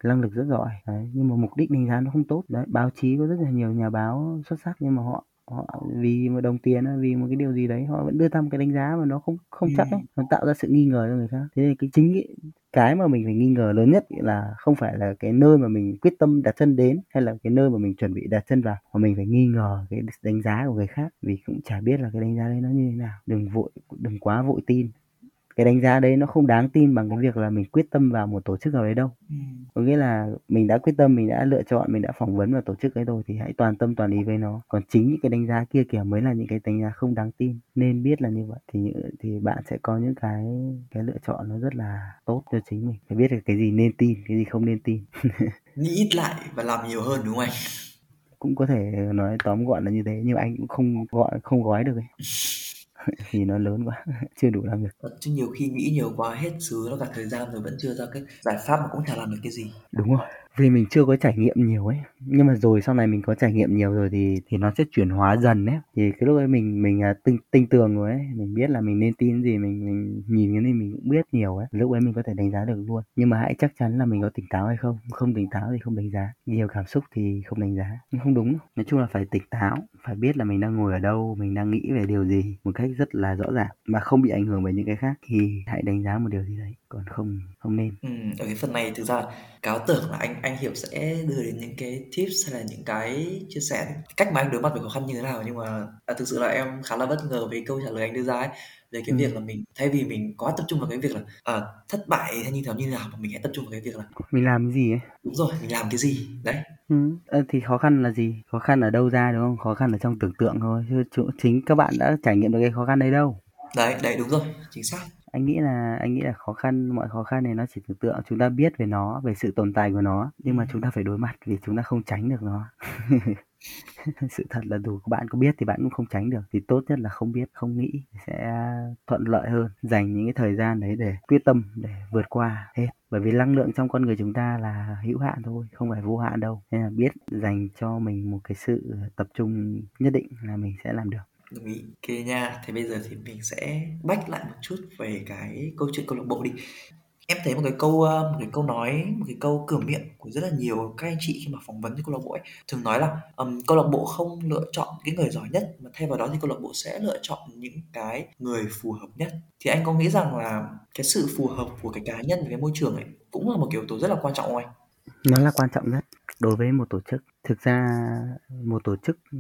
năng lực rất giỏi. Đấy, nhưng mà mục đích đánh giá nó không tốt. Đấy báo chí có rất là nhiều nhà báo xuất sắc nhưng mà họ họ vì một đồng tiền vì một cái điều gì đấy họ vẫn đưa ra một cái đánh giá mà nó không không chắc ấy. Nó tạo ra sự nghi ngờ cho người khác. Thế nên cái chính cái, cái mà mình phải nghi ngờ lớn nhất là không phải là cái nơi mà mình quyết tâm đặt chân đến hay là cái nơi mà mình chuẩn bị đặt chân vào mà mình phải nghi ngờ cái đánh giá của người khác. Vì cũng chả biết là cái đánh giá đấy nó như thế nào. Đừng vội đừng quá vội tin cái đánh giá đấy nó không đáng tin bằng cái việc là mình quyết tâm vào một tổ chức nào đấy đâu. Ừ. có nghĩa là mình đã quyết tâm mình đã lựa chọn mình đã phỏng vấn vào tổ chức ấy rồi thì hãy toàn tâm toàn ý với nó. Còn chính những cái đánh giá kia kìa mới là những cái đánh giá không đáng tin. Nên biết là như vậy thì thì bạn sẽ có những cái cái lựa chọn nó rất là tốt cho chính mình. Phải biết được cái gì nên tin cái gì không nên tin. Nghĩ ít lại và làm nhiều hơn đúng không anh? cũng có thể nói tóm gọn là như thế nhưng anh cũng không gọi không gói được ấy thì nó lớn quá chưa đủ làm được. Chứ nhiều khi nghĩ nhiều quá hết xứ nó cả thời gian rồi vẫn chưa ra cái giải pháp mà cũng chả làm được cái gì. Đúng rồi vì mình chưa có trải nghiệm nhiều ấy. Nhưng mà rồi sau này mình có trải nghiệm nhiều rồi thì thì nó sẽ chuyển hóa dần ấy. Thì cái lúc ấy mình mình à, tinh tinh tường rồi ấy, mình biết là mình nên tin gì, mình mình nhìn cái này mình cũng biết nhiều ấy. Lúc ấy mình có thể đánh giá được luôn. Nhưng mà hãy chắc chắn là mình có tỉnh táo hay không? Không tỉnh táo thì không đánh giá. Nhiều cảm xúc thì không đánh giá. Không đúng. Nói chung là phải tỉnh táo, phải biết là mình đang ngồi ở đâu, mình đang nghĩ về điều gì một cách rất là rõ ràng mà không bị ảnh hưởng bởi những cái khác. Thì hãy đánh giá một điều gì đấy còn không không nên. Ừ, ở cái phần này thực ra cáo tưởng là anh anh hiểu sẽ đưa đến những cái tips hay là những cái chia sẻ. Cách mà anh đối mặt với khó khăn như thế nào nhưng mà à, thực sự là em khá là bất ngờ với câu trả lời anh đưa ra ấy về cái ừ. việc là mình thay vì mình quá tập trung vào cái việc là à, thất bại hay như thế nào như nào mà mình hãy tập trung vào cái việc là mình làm cái gì ấy? Đúng rồi mình làm cái gì? Đấy. Ừ. thì khó khăn là gì? Khó khăn ở đâu ra đúng không? Khó khăn ở trong tưởng tượng thôi chứ chính các bạn đã trải nghiệm được cái khó khăn đấy đâu. Đấy đấy đúng rồi chính xác anh nghĩ là anh nghĩ là khó khăn mọi khó khăn này nó chỉ tưởng tượng chúng ta biết về nó về sự tồn tại của nó nhưng mà chúng ta phải đối mặt vì chúng ta không tránh được nó. Sự thật là dù các bạn có biết thì bạn cũng không tránh được thì tốt nhất là không biết không nghĩ sẽ thuận lợi hơn. Dành những cái thời gian đấy để quyết tâm để vượt qua hết. Bởi vì năng lượng trong con người chúng ta là hữu hạn thôi không phải vô hạn đâu. Nên là biết dành cho mình một cái sự tập trung nhất định là mình sẽ làm được đồng ý. Ok nha. Thế bây giờ thì mình sẽ bách lại một chút về cái câu chuyện câu lạc bộ đi. Em thấy một cái câu ờ, một cái câu nói một cái câu cửa miệng của rất là nhiều các anh chị khi mà phỏng vấn với câu lạc bộ ấy thường nói là um, câu lạc bộ không lựa chọn cái người giỏi nhất mà thay vào đó thì câu lạc bộ sẽ lựa chọn những cái người phù hợp nhất. Thì anh có nghĩ rằng là cái sự phù hợp của cái cá nhân và cái môi trường ấy cũng là một cái yếu tố rất là quan trọng không anh? Nó là quan trọng nhất đối với một tổ chức thực ra một tổ chức ừ,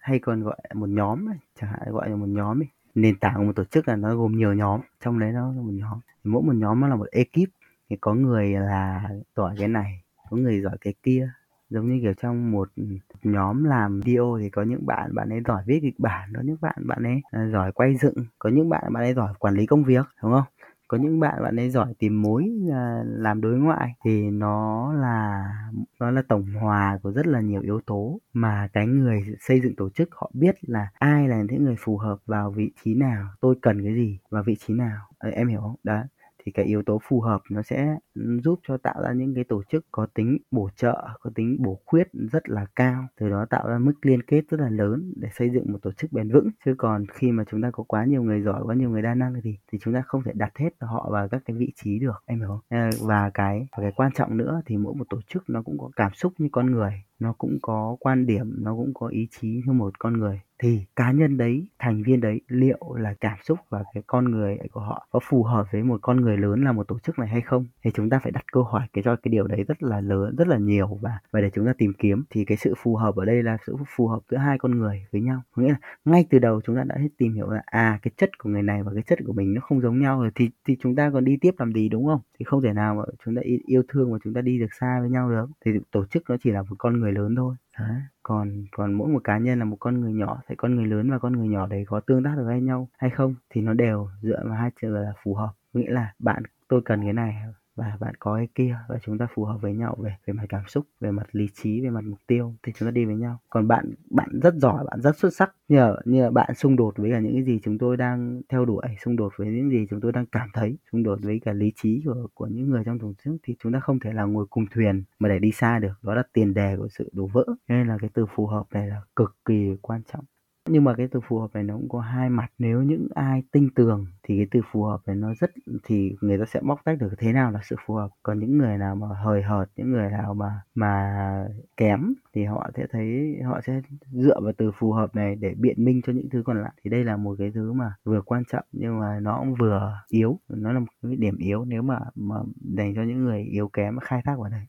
hay còn gọi một nhóm chẳng hạn gọi là một nhóm ấy nền tảng của một tổ chức là nó gồm nhiều nhóm trong đấy nó là một nhóm. Mỗi một nhóm nó là một ekip thì có người là giỏi cái này có người giỏi cái kia. Giống như kiểu trong một nhóm làm video thì có những bạn bạn ấy giỏi viết kịch bản có những bạn bạn ấy à, giỏi quay dựng có những bạn bạn ấy giỏi quản lý công việc đúng không? Có những bạn bạn ấy giỏi tìm mối à, làm đối ngoại thì nó là nó là tổng hòa của rất là nhiều yếu tố mà cái người xây dựng tổ chức họ biết là ai là những người phù hợp vào vị trí nào, tôi cần cái gì và vị trí nào. Em hiểu không? Đấy thì cái yếu tố phù hợp nó sẽ giúp cho tạo ra những cái tổ chức có tính bổ trợ, có tính bổ khuyết rất là cao. Từ đó tạo ra mức liên kết rất là lớn để xây dựng một tổ chức bền vững. Chứ còn khi mà chúng ta có quá nhiều người giỏi, quá nhiều người đa năng thì thì chúng ta không thể đặt hết họ vào các cái vị trí được, em hiểu không? Ờ, và cái và cái quan trọng nữa thì mỗi một tổ chức nó cũng có cảm xúc như con người nó cũng có quan điểm, nó cũng có ý chí như một con người. Thì cá nhân đấy, thành viên đấy, liệu là cảm xúc và cái con người của họ có phù hợp với một con người lớn là một tổ chức này hay không? Thì chúng ta phải đặt câu hỏi cái, cho cái điều đấy rất là lớn, rất là nhiều và và để chúng ta tìm kiếm. Thì cái sự phù hợp ở đây là sự phù hợp giữa hai con người với nhau. Nghĩa là ngay từ đầu chúng ta đã hết tìm hiểu là à cái chất của người này và cái chất của mình nó không giống nhau rồi, thì thì chúng ta còn đi tiếp làm gì, đúng không? Thì không thể nào mà chúng ta yêu thương và chúng ta đi được xa với nhau được. Thì tổ chức nó chỉ là một con người lớn thôi Đấy. còn còn mỗi một cá nhân là một con người nhỏ thì con người lớn và con người nhỏ đấy có tương tác được với nhau hay không thì nó đều dựa vào hai chữ là phù hợp nghĩa là bạn, tôi cần cái này và bạn có cái kia và chúng ta phù hợp với nhau về về mặt cảm xúc, về mặt lý trí, về mặt mục tiêu thì chúng ta đi với nhau. Còn bạn bạn rất giỏi, bạn rất xuất sắc. Nhờ như bạn xung đột với cả những cái gì chúng tôi đang theo đuổi, xung đột với những gì chúng tôi đang cảm thấy, xung đột với cả lý trí của của những người trong tổ chức thì chúng ta không thể là ngồi cùng thuyền mà để đi xa được. Đó là tiền đề của sự đổ vỡ. Nên là cái từ phù hợp này là cực kỳ quan trọng nhưng mà cái từ phù hợp này nó cũng có hai mặt. Nếu những ai tinh tường thì cái từ phù hợp này nó rất, thì người ta sẽ bóc tách được thế nào là sự phù hợp. Còn những người nào mà hời hợt, những người nào mà mà kém thì họ sẽ thấy, họ sẽ dựa vào từ phù hợp này để biện minh cho những thứ còn lại. Thì đây là một cái thứ mà vừa quan trọng nhưng mà nó cũng vừa yếu. Nó là một cái điểm yếu nếu mà mà dành cho những người yếu kém, khai thác vào đây.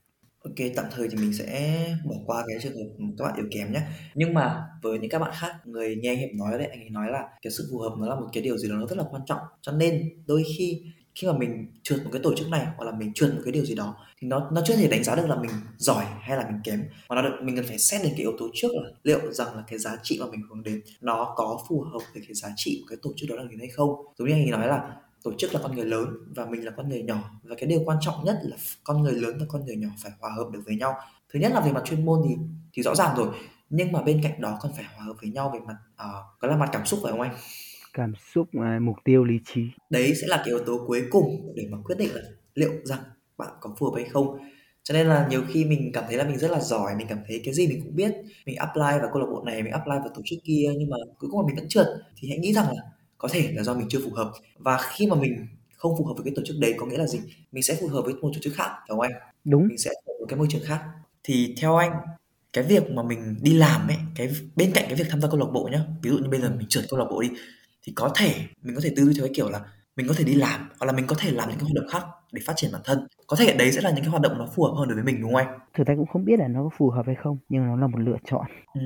Ok, tạm thời thì mình sẽ bỏ qua cái trường hợp các bạn yếu kém nhé. Nhưng mà với những các bạn khác, người nghe hiệp nói đấy, anh ấy nói là cái sự phù hợp nó là một cái điều gì đó nó rất là quan trọng. Cho nên đôi khi khi mà mình trượt một cái tổ chức này hoặc là mình trượt một cái điều gì đó thì nó nó chưa thể đánh giá được là mình giỏi hay là mình kém mà nó được mình cần phải xét đến cái yếu tố trước là liệu rằng là cái giá trị mà mình hướng đến nó có phù hợp với cái giá trị của cái tổ chức đó là gì hay không giống như anh ấy nói là tổ chức là con người lớn và mình là con người nhỏ. Và cái điều quan trọng nhất là con người lớn và con người nhỏ phải hòa hợp được với nhau. Thứ nhất là về mặt chuyên môn thì thì rõ ràng rồi nhưng mà bên cạnh đó còn phải hòa hợp với nhau về mặt uh, có là mặt cảm xúc phải không anh? Cảm xúc uh, mục tiêu lý trí. Đấy sẽ là cái yếu tố cuối cùng để mà quyết định là liệu rằng bạn có phù hợp hay không. Cho nên là nhiều khi mình cảm thấy là mình rất là giỏi mình cảm thấy cái gì mình cũng biết. Mình apply vào câu lạc bộ này mình apply vào tổ chức kia nhưng mà cuối cùng là mình vẫn trượt. Thì hãy nghĩ rằng là có thể là do mình chưa phù hợp. Và khi mà mình không phù hợp với cái tổ chức đấy có nghĩa là gì? Mình sẽ phù hợp với một tổ chức khác đúng không anh. Đúng. Mình sẽ phù hợp với cái môi trường khác. Thì theo anh cái việc mà mình đi làm ấy cái bên cạnh cái việc tham gia câu lạc bộ nhá ví dụ như bây giờ mình trượt câu lạc bộ đi thì có thể mình có thể tư duy theo cái kiểu là mình có thể đi làm hoặc là mình có thể làm những cái hoạt động khác để phát triển bản thân. Có thể đấy sẽ là những cái hoạt động nó phù hợp hơn đối với mình đúng không anh? Thực ra cũng không biết là nó có phù hợp hay không nhưng nó là một lựa chọn. Ừ.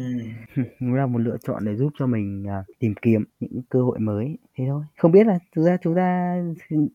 nó là một lựa chọn để giúp cho mình uh, tìm kiếm những cơ hội mới thế thôi. Không biết là thực ra chúng ta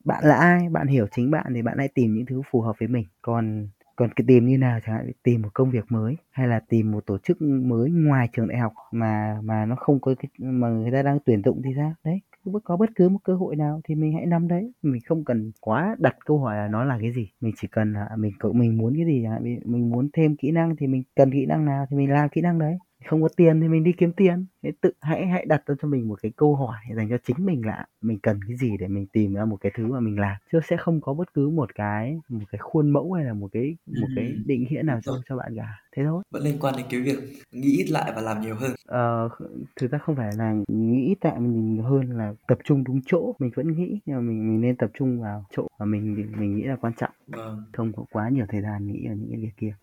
bạn là ai bạn hiểu chính bạn thì bạn hãy tìm những thứ phù hợp với mình. Còn còn cái tìm như nào chẳng hạn tìm một công việc mới hay là tìm một tổ chức mới ngoài trường đại học mà mà nó không có cái mà người ta đang tuyển dụng thì sao? Đấy có bất cứ một cơ hội nào thì mình hãy nắm đấy. Mình không cần quá đặt câu hỏi là nó là cái gì. Mình chỉ cần là mình mình muốn cái gì mình, mình muốn thêm kỹ năng thì mình cần kỹ năng nào thì mình làm kỹ năng đấy không có tiền thì mình đi kiếm tiền. Hãy tự hãy hãy đặt ra cho mình một cái câu hỏi dành cho chính mình là mình cần cái gì để mình tìm ra một cái thứ mà mình làm. Chứ sẽ không có bất cứ một cái một cái khuôn mẫu hay là một cái một cái định nghĩa nào cho cho bạn cả. Thế thôi. Vẫn liên quan đến cái việc nghĩ ít lại và làm nhiều hơn. Ờ, thực ra không phải là nghĩ ít lại mình nhiều hơn là tập trung đúng chỗ. Mình vẫn nghĩ nhưng mà mình mình nên tập trung vào chỗ mà mình mình nghĩ là quan trọng. Vâng. không có quá nhiều thời gian nghĩ ở những cái việc kia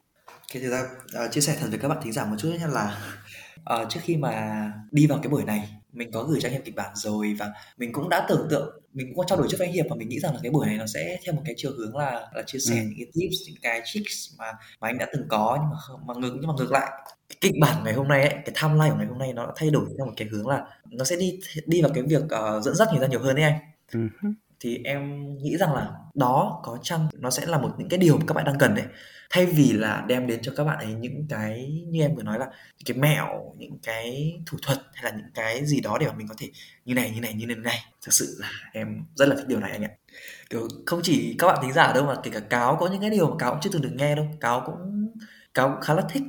cái thực ra uh, chia sẻ thật với các bạn thính giả một chút nhé là uh, trước khi mà đi vào cái buổi này mình có gửi cho anh Hiệp kịch bản rồi và mình cũng đã tưởng tượng mình cũng có trao đổi trước với anh Hiệp và mình nghĩ rằng là cái buổi này nó sẽ theo một cái chiều hướng là là chia sẻ ừ. những cái tips những cái tricks mà mà anh đã từng có nhưng mà không, mà ngược nhưng mà ngược lại cái kịch bản ngày hôm nay ấy, cái timeline của ngày hôm nay nó đã thay đổi theo một cái hướng là nó sẽ đi đi vào cái việc uh, dẫn dắt người ta nhiều hơn đấy anh ừ thì em nghĩ rằng là đó có chăng nó sẽ là một những cái điều mà các bạn đang cần đấy. Thay vì là đem đến cho các bạn ấy những cái như em vừa nói là những cái mẹo những cái thủ thuật hay là những cái gì đó để mà mình có thể như này như này như này, như này. thực sự là em rất là thích điều này anh ạ. Kiểu không chỉ các bạn thính giả đâu mà kể cả cáo có những cái điều mà cáo cũng chưa từng được nghe đâu. Cáo cũng cáo cũng khá là thích.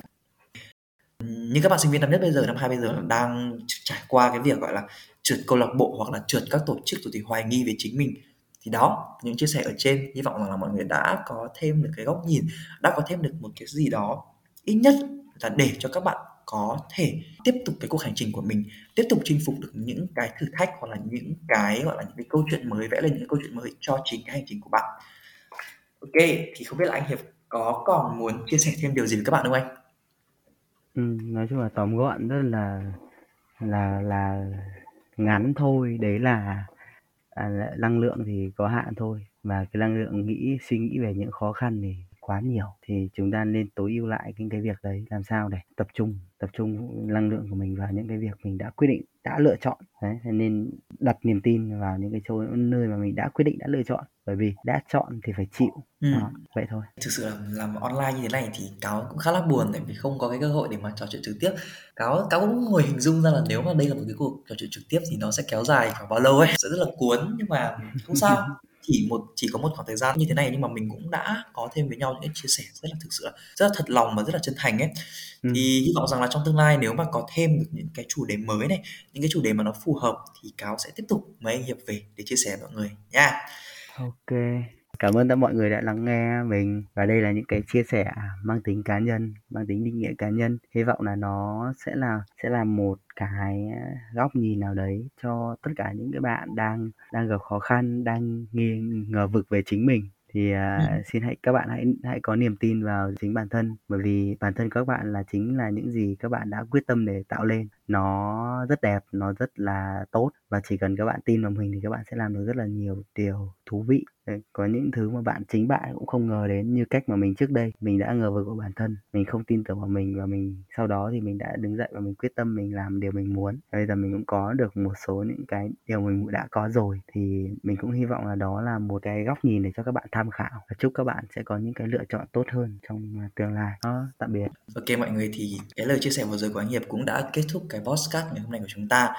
Như các bạn sinh viên năm nhất bây giờ năm hai bây giờ đang trải qua cái việc gọi là trượt câu lạc bộ hoặc là trượt các tổ chức rồi thì hoài nghi về chính mình. Thì đó những chia sẻ ở trên. Hy vọng rằng là mọi người đã có thêm được cái góc nhìn đã có thêm được một cái gì đó ít nhất là để cho các bạn có thể tiếp tục cái cuộc hành trình của mình tiếp tục chinh phục được những cái thử thách hoặc là những cái gọi là những cái câu chuyện mới vẽ lên những câu chuyện mới cho chính cái hành trình của bạn. Ok thì không biết là anh hiệp có còn muốn chia sẻ thêm điều gì với các bạn không anh? Ừ, nói chung là tóm gọn rất là là là ngắn thôi đấy là à, năng lượng thì có hạn thôi. Và cái năng lượng nghĩ suy nghĩ về những khó khăn thì quá nhiều. Thì chúng ta nên tối ưu lại những cái việc đấy làm sao để tập trung tập trung năng lượng của mình vào những cái việc mình đã quyết định đã lựa chọn. Đấy nên đặt niềm tin vào những cái chỗ nơi mà mình đã quyết định đã lựa chọn bởi vì đã chọn thì phải chịu. Ừ. đó, vậy thôi. Thực sự là làm online như thế này thì cáo cũng khá là buồn tại vì không có cái cơ hội để mà trò chuyện trực tiếp. Cáo cáo cũng ngồi hình dung ra là nếu mà đây là một cái cuộc trò chuyện trực tiếp thì nó sẽ kéo dài khoảng bao lâu ấy sẽ rất là cuốn nhưng mà không sao. Chỉ một chỉ có một khoảng thời gian như thế này nhưng mà mình cũng đã có thêm với nhau những chia sẻ rất là thực sự rất là thật lòng và rất là chân thành ấy. Ừ. thì hy vọng rằng là trong tương lai nếu mà có thêm được những cái chủ đề mới này những cái chủ đề mà nó phù hợp thì cáo sẽ tiếp tục mời anh hiệp về để chia sẻ với mọi người nha ok. Cảm ơn tất mọi người đã lắng nghe mình. Và đây là những cái chia sẻ mang tính cá nhân mang tính định nghĩa cá nhân. Hy vọng là nó sẽ là sẽ là một cái góc nhìn nào đấy cho tất cả những cái bạn đang đang gặp khó khăn đang nghi ngờ vực về chính mình. Thì à, ừ. xin hãy các bạn hãy hãy có niềm tin vào chính bản thân. Bởi vì bản thân các bạn là chính là những gì các bạn đã quyết tâm để tạo lên nó rất đẹp, nó rất là tốt và chỉ cần các bạn tin vào mình thì các bạn sẽ làm được rất là nhiều điều thú vị. Có những thứ mà bạn chính bạn cũng không ngờ đến như cách mà mình trước đây. Mình đã ngờ vực của bản thân, mình không tin tưởng vào mình và mình sau đó thì mình đã đứng dậy và mình quyết tâm mình làm điều mình muốn. Và bây giờ mình cũng có được một số những cái điều mình đã có rồi thì mình cũng hy vọng là đó là một cái góc nhìn để cho các bạn tham khảo và chúc các bạn sẽ có những cái lựa chọn tốt hơn trong à, tương lai. Đó, tạm biệt. Ok mọi người, thì cái lời chia sẻ vừa rồi của anh hiệp cũng đã kết thúc cái podcast ngày hôm nay của chúng ta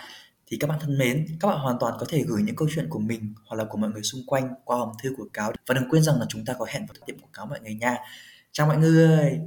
thì các bạn thân mến, các bạn hoàn toàn có thể gửi những câu chuyện của mình hoặc là của mọi người xung quanh qua hòm thư của cáo và đừng quên rằng là chúng ta có hẹn vào tiệm của cáo mọi người nha. Chào mọi người.